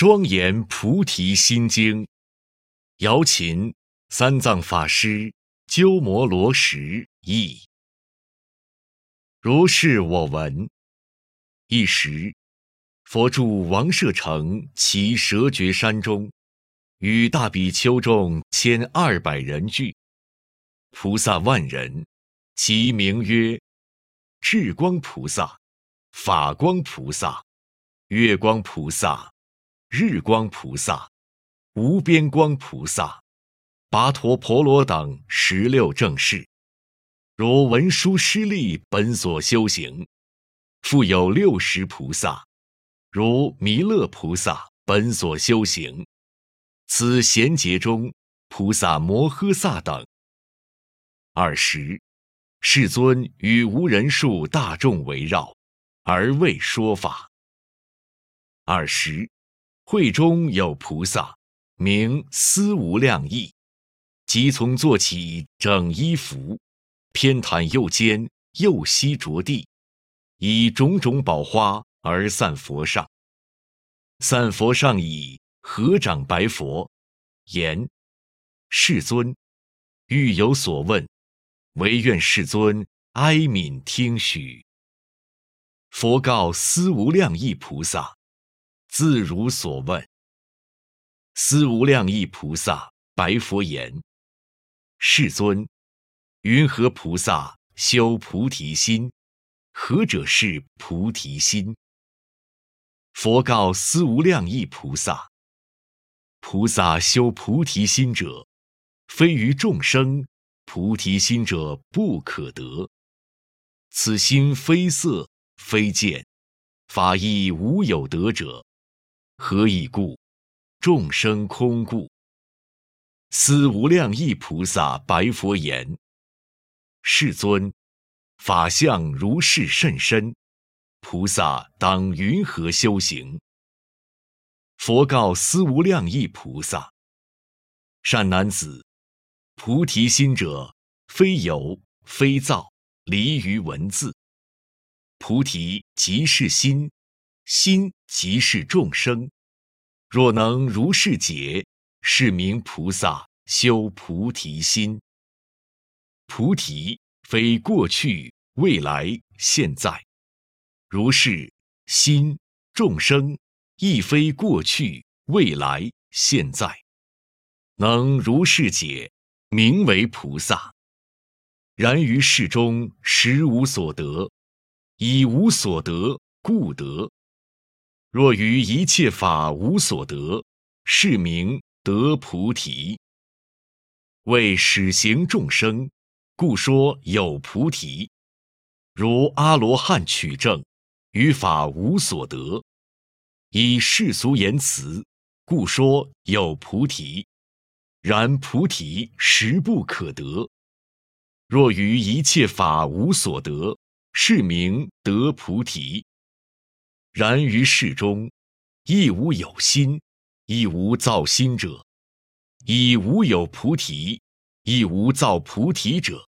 庄严菩提心经，姚琴三藏法师鸠摩罗什译。如是我闻。一时，佛住王舍城其蛇绝山中，与大比丘众千二百人聚，菩萨万人，其名曰智光菩萨、法光菩萨、月光菩萨。日光菩萨、无边光菩萨、跋陀婆罗等十六正士，如文殊师利本所修行，复有六十菩萨，如弥勒菩萨本所修行，此贤劫中菩萨摩诃萨等。二十，世尊与无人数大众围绕，而为说法。二十。会中有菩萨，名思无量意，即从坐起，整衣服，偏袒右肩，右膝着地，以种种宝花而散佛上。散佛上以合掌白佛，言：“世尊，欲有所问，唯愿世尊哀悯听许。”佛告思无量意菩萨。自如所问。思无量意菩萨白佛言：“世尊，云何菩萨修菩提心？何者是菩提心？”佛告思无量意菩萨：“菩萨修菩提心者，非于众生，菩提心者不可得。此心非色非见，法亦无有得者。”何以故？众生空故。思无量意菩萨白佛言：“世尊，法相如是甚深，菩萨当云何修行？”佛告思无量意菩萨：“善男子，菩提心者，非有非造，离于文字。菩提即是心。”心即是众生，若能如是解，是名菩萨修菩提心。菩提非过去、未来、现在，如是心众生亦非过去、未来、现在，能如是解，名为菩萨。然于世中实无所得，以无所得故得。若于一切法无所得，是名得菩提。为始行众生，故说有菩提。如阿罗汉取证，于法无所得，以世俗言辞，故说有菩提。然菩提实不可得。若于一切法无所得，是名得菩提。然于世中，亦无有心，亦无造心者；亦无有菩提，亦无造菩提者；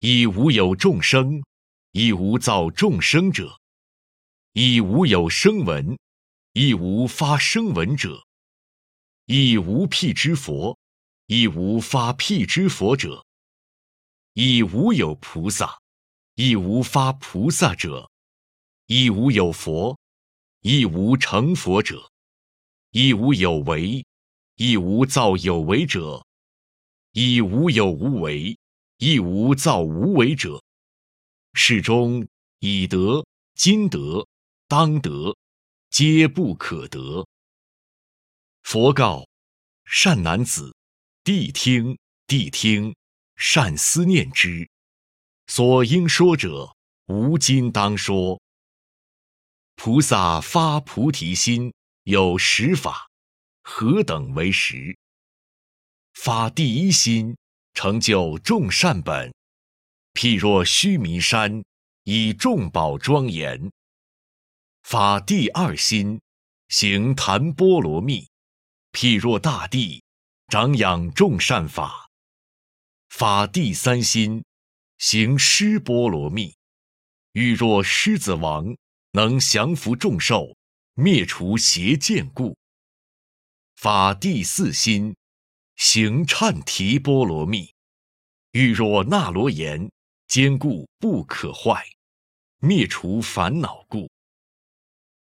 亦无有众生，亦无造众生者；亦无有声闻，亦无发声闻者；亦无辟之佛，亦无发辟之佛者；亦无有菩萨，亦无发菩萨者。亦无有佛，亦无成佛者；亦无有为，亦无造有为者；亦无有无为，亦无造无为者。世中已得、今得、当得，皆不可得。佛告：善男子，谛听，谛听，善思念之。所应说者，吾今当说。菩萨发菩提心有十法，何等为十？发第一心，成就众善本，譬若须弥山，以众宝庄严；发第二心，行檀波罗蜜，譬若大地，长养众善法；发第三心，行施波罗蜜，欲若狮子王。能降伏众兽，灭除邪见故，法第四心，行忏提波罗蜜。欲若那罗延，坚固不可坏，灭除烦恼故。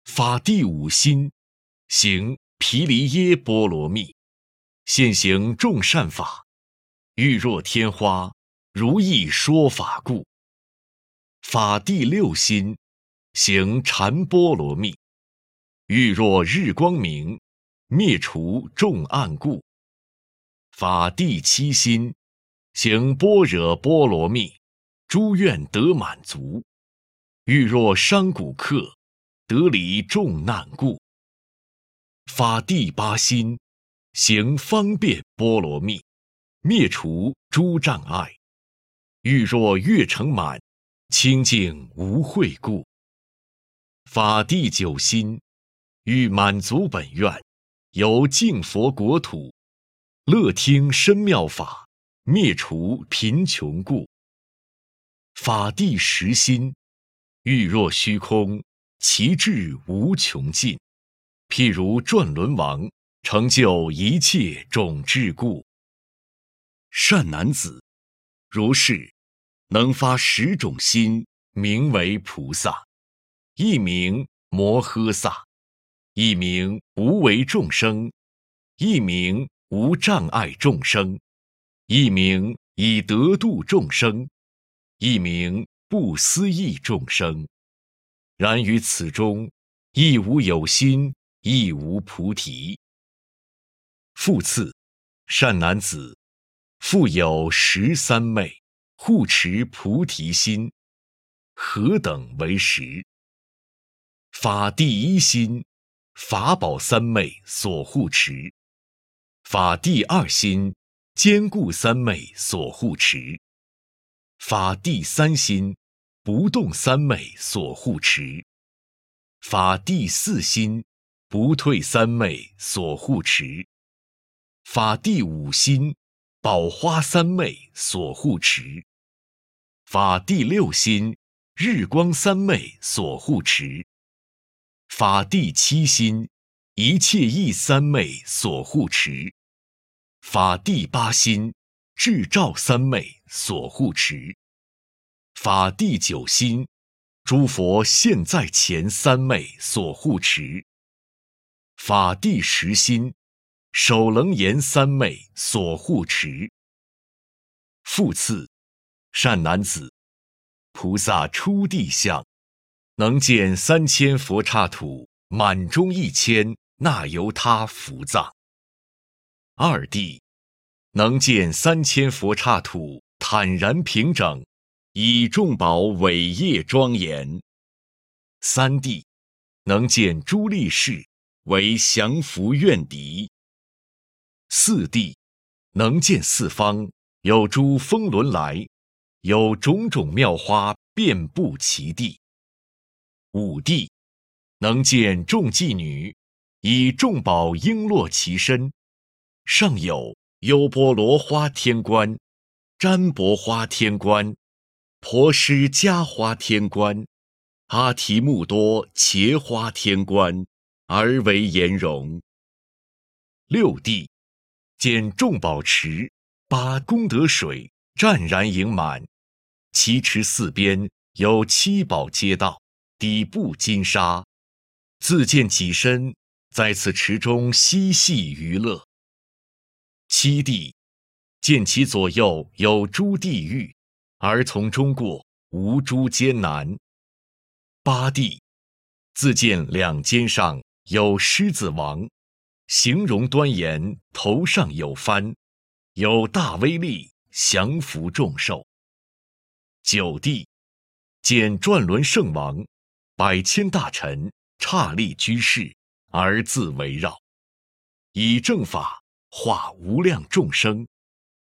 法第五心，行毗梨耶波罗蜜，现行众善法。欲若天花，如意说法故。法第六心，行禅波罗蜜。欲若日光明，灭除众暗故。法第七心，行般若波罗蜜，诸愿得满足。欲若山谷客，得离众难故。法第八心，行方便波罗蜜，灭除诸障碍。欲若月成满，清净无秽故。法地九心。欲满足本愿，由净佛国土，乐听深妙法，灭除贫穷故。法地十心，欲若虚空，其智无穷尽，譬如转轮王，成就一切种智故。善男子，如是，能发十种心，名为菩萨，一名摩诃萨。一名无为众生，一名无障碍众生，一名以得度众生，一名不思议众生。然于此中，亦无有心，亦无菩提。复次，善男子，复有十三昧，护持菩提心，何等为十？法第一心。法宝三昧所护持，法第二心坚固三昧所护持，法第三心不动三昧所护持，法第四心不退三昧所护持，法第五心宝花三昧所护持，法第六心日光三昧所护持。法第七心，一切意三昧所护持；法第八心，智照三昧所护持；法第九心，诸佛现在前三昧所护持；法第十心，首楞严三昧所护持。复次，善男子，菩萨出地相。能见三千佛刹土满中一千那由他福藏。二地，能见三千佛刹土坦然平整，以众宝伟业庄严。三地，能见诸力士为降伏怨敌。四地，能见四方有诸风轮来，有种种妙花遍布其地。五帝能见众妓女，以众宝璎珞其身，上有优波罗花天冠、占卜花天冠、婆施迦花天冠、阿提木多茄花天冠，而为颜容。六帝见众宝池，八功德水湛然盈满，其池四边有七宝街道。底部金沙，自见己身在此池中嬉戏娱乐。七弟见其左右有诸地狱，而从中过无诸艰难。八弟自见两肩上有狮子王，形容端严，头上有幡，有大威力，降服众兽。九弟见转轮圣王。百千大臣刹立居士，而自围绕，以正法化无量众生。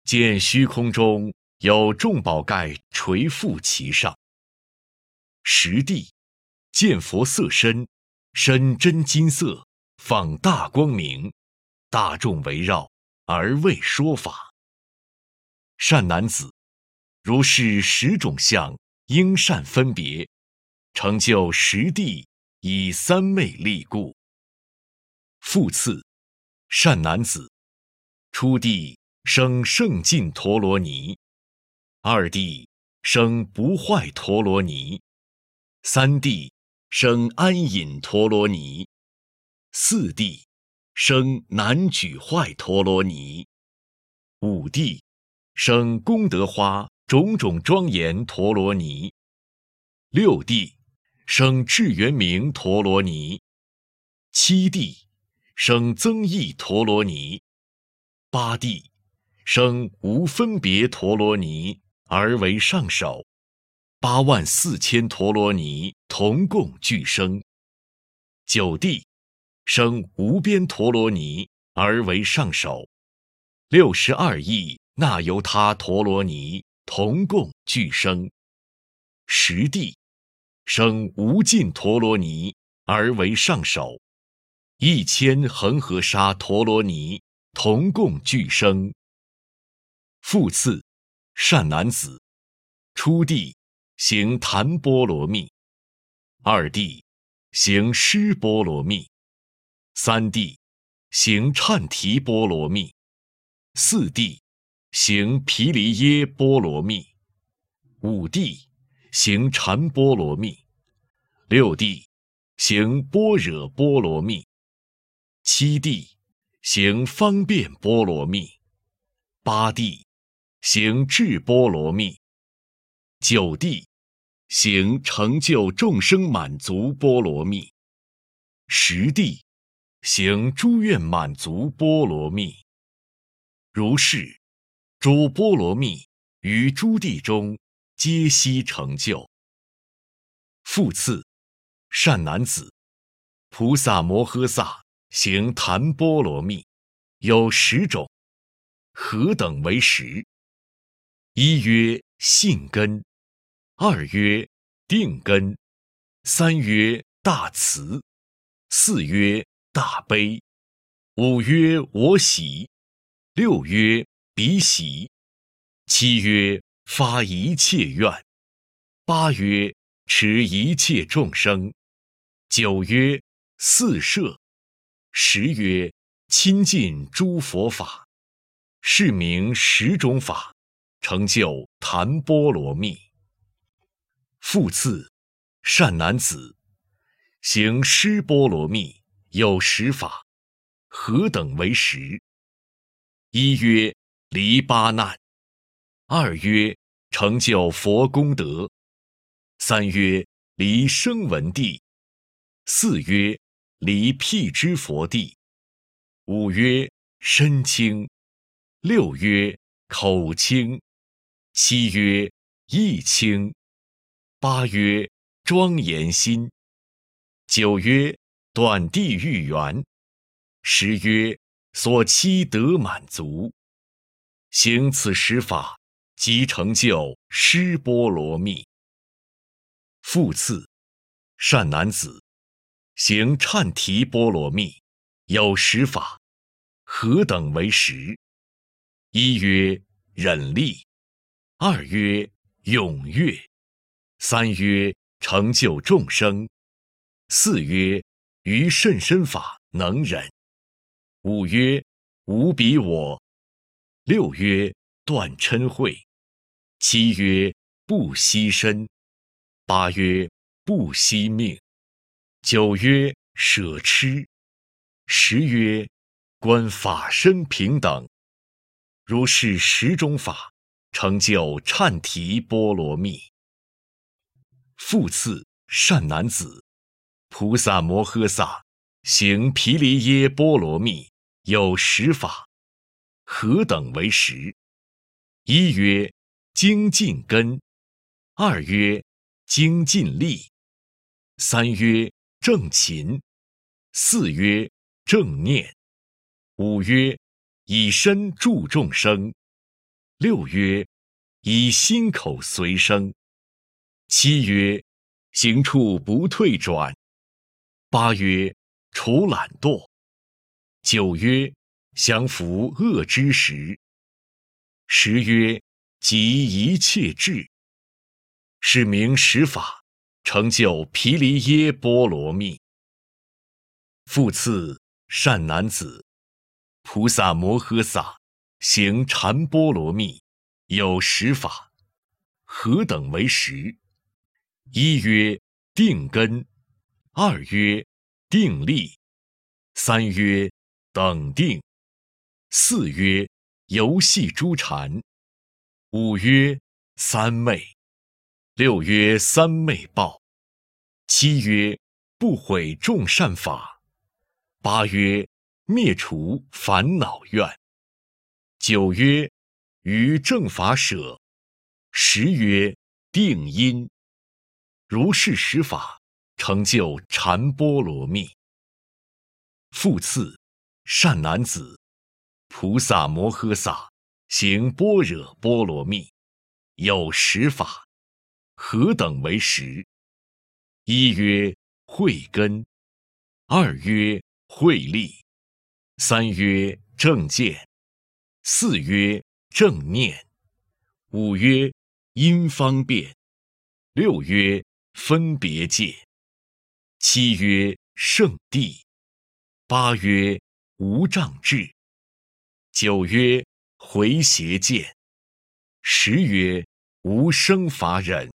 见虚空中有众宝盖垂覆其上。十地见佛色身，身真金色，放大光明，大众围绕而为说法。善男子，如是十种相，应善分别。成就十地以三昧力故。复次，善男子，初地生圣尽陀罗尼，二地生不坏陀罗尼，三地生安隐陀罗尼，四地生难举坏陀罗尼，五地生功德花种种庄严陀罗尼，六地生智元明陀罗尼，七地。生增益陀罗尼，八地生无分别陀罗尼而为上首，八万四千陀罗尼同共俱生。九地生无边陀罗尼而为上首，六十二亿那由他陀罗尼同共俱生。十地生无尽陀罗尼而为上首。一千恒河沙陀罗尼同共俱生。复次，善男子，初地行檀波罗蜜，二地行湿波罗蜜，三地行忏提波罗蜜，四地行毗梨耶波罗蜜，五地行禅波罗蜜，六地行般若波罗蜜。七地行方便波罗蜜，八地行智波罗蜜，九地行成就众生满足波罗蜜，十地行诸愿满足波罗蜜。如是，诸波罗蜜于诸地中皆悉成就。复次，善男子，菩萨摩诃萨。行檀波罗蜜，有十种，何等为十？一曰信根，二曰定根，三曰大慈，四曰大悲，五曰我喜，六曰彼喜，七曰发一切愿，八曰持一切众生，九曰四摄。十曰亲近诸佛法，是名十种法，成就檀波罗蜜。复次，善男子，行施波罗蜜有十法，何等为十？一曰离八难，二曰成就佛功德，三曰离声闻地，四曰。离辟支佛地，五曰身清，六曰口清，七曰意清，八曰庄严心，九曰断地狱缘，十曰所期得满足。行此十法，即成就施波罗蜜。复次，善男子。行忏提波罗蜜，有十法，何等为十？一曰忍力，二曰踊跃，三曰成就众生，四曰于甚深法能忍，五曰无比我，六曰断嗔恚，七曰不惜身，八曰不惜命。九曰舍痴，十曰观法身平等。如是十种法，成就忏提波罗蜜。复次，善男子，菩萨摩诃萨行毗梨耶波罗蜜有十法，何等为十？一曰精进根，二曰精进力，三曰。正勤，四曰正念，五曰以身助众生，六曰以心口随生，七曰行处不退转，八曰除懒惰，九曰降伏恶之时，十曰集一切智，是名十法。成就毗梨耶波罗蜜。复次，善男子，菩萨摩诃萨行禅波罗蜜，有十法，何等为十？一曰定根，二曰定力，三曰等定，四曰游戏诸禅，五曰三昧，六曰三昧报，七曰不毁众善法，八曰灭除烦恼怨，九曰于正法舍，十曰定因。如是十法，成就禅波罗蜜。复次，善男子，菩萨摩诃萨行般若波罗蜜，有十法，何等为十？一曰慧根，二曰慧力，三曰正见，四曰正念，五曰因方便，六曰。分别界，七曰圣地，八曰无障智，九曰回邪见，十曰无生法忍。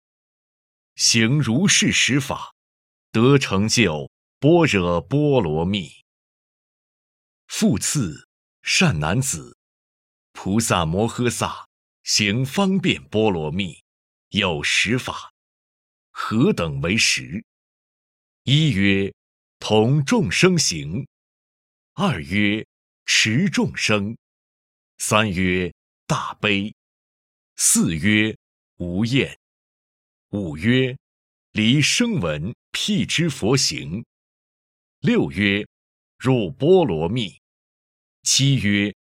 行如是十法，得成就般若波罗蜜。复次，善男子，菩萨摩诃萨行方便波罗蜜，有十法。何等为十？一曰同众生行，二曰持众生，三曰大悲，四曰无厌，五曰离声闻辟支佛行，六曰入波罗蜜，七曰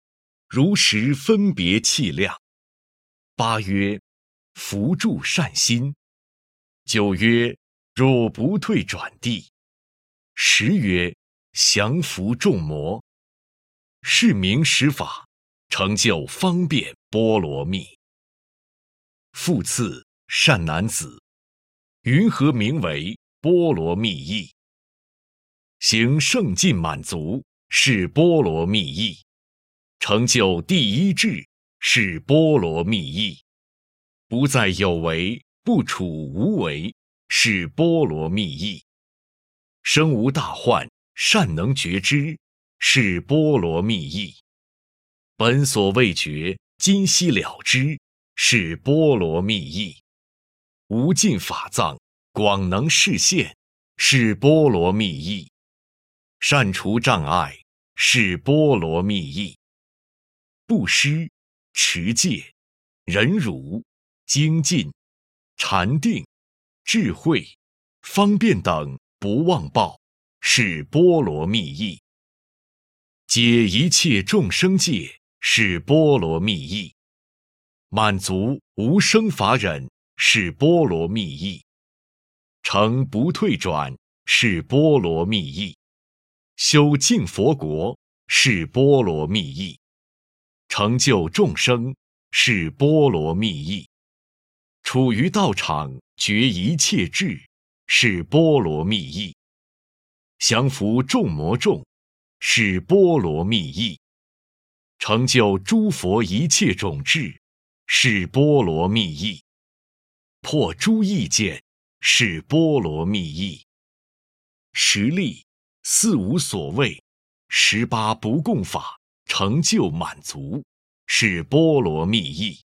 如实分别气量，八曰扶助善心。九曰若不退转地，十曰降伏众魔，是名十法，成就方便波罗蜜。复次，善男子，云何名为波罗蜜意？行圣尽满足是波罗蜜意，成就第一智是波罗蜜意，不再有为。不处无为是波罗蜜意，生无大患，善能觉知是波罗蜜意，本所未觉，今悉了之是波罗蜜意，无尽法藏，广能示现是波罗蜜意，善除障碍是波罗蜜意，布施、持戒、忍辱、精进。禅定、智慧、方便等不忘报，是波罗蜜意；解一切众生界，是波罗蜜意；满足无生法忍，是波罗蜜意；成不退转，是波罗蜜意；修净佛国，是波罗蜜意；成就众生，是波罗蜜意。处于道场觉一切智，是波罗蜜意；降伏众魔众，是波罗蜜意；成就诸佛一切种智，是波罗蜜意；破诸意见，是波罗蜜意；实力四无所谓，十八不共法，成就满足，是波罗蜜意。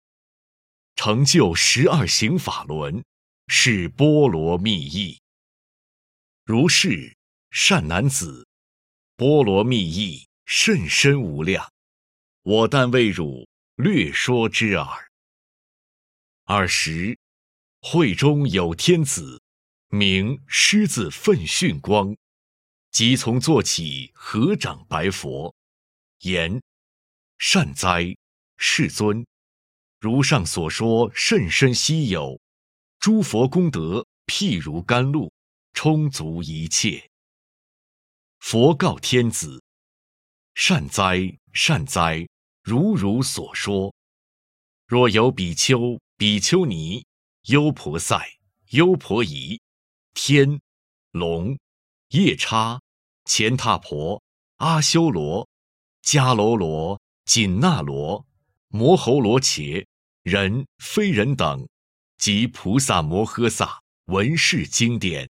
成就十二行法轮，是波罗蜜意。如是善男子，波罗蜜意甚深无量，我但为汝略说之耳。二十，会中有天子，名狮子奋训光，即从坐起，合掌白佛，言：善哉，世尊。如上所说甚深稀有，诸佛功德譬如甘露，充足一切。佛告天子：善哉，善哉！如汝所说，若有比丘、比丘尼、优婆塞、优婆夷、天、龙、夜叉、乾闼婆、阿修罗、迦楼罗、紧那罗、摩喉罗伽、人、非人等，及菩萨摩诃萨闻是经典，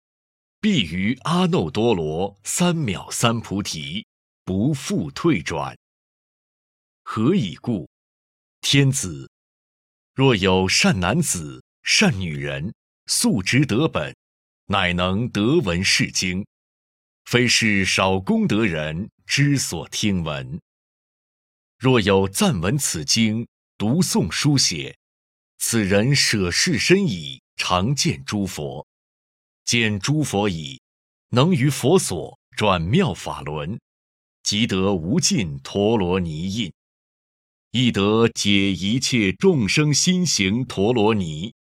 必于阿耨多罗三藐三菩提，不复退转。何以故？天子，若有善男子、善女人，素直得本，乃能得闻是经。非是少功德人之所听闻。若有赞闻此经，读诵书写，此人舍世身矣，常见诸佛。见诸佛矣，能于佛所转妙法轮，即得无尽陀罗尼印，亦得解一切众生心行陀罗尼，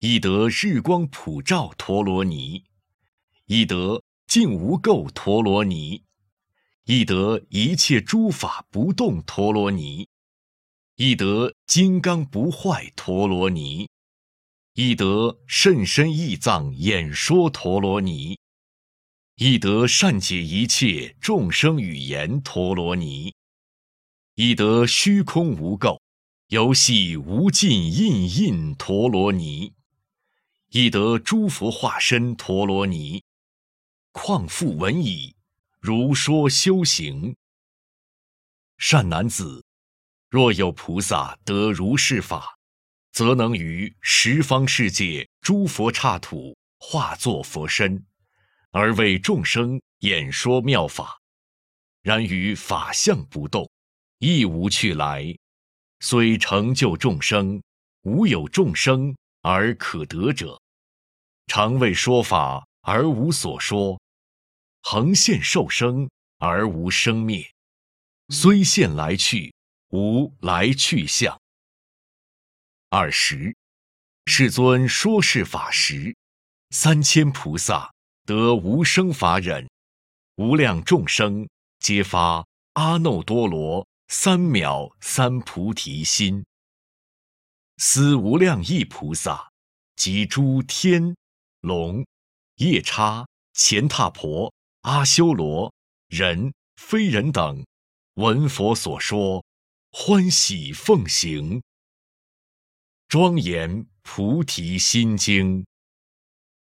亦得日光普照陀罗尼，亦得。净无垢陀罗尼，亦得一切诸法不动陀罗尼，亦得金刚不坏陀罗尼，亦得甚深意藏演说陀罗尼，亦得善解一切众生语言陀罗尼，以得虚空无垢游戏无尽印印陀罗尼，以得诸佛化身陀罗尼。况复闻矣，如说修行。善男子，若有菩萨得如是法，则能于十方世界诸佛刹土化作佛身，而为众生演说妙法。然于法相不动，亦无去来，虽成就众生，无有众生而可得者。常为说法。而无所说，恒现受生而无生灭，虽现来去，无来去相。二十，世尊说是法时，三千菩萨得无生法忍，无量众生皆发阿耨多罗三藐三菩提心。思无量亿菩萨及诸天龙。夜叉、乾闼婆、阿修罗、人、非人等，闻佛所说，欢喜奉行。庄严菩提心经。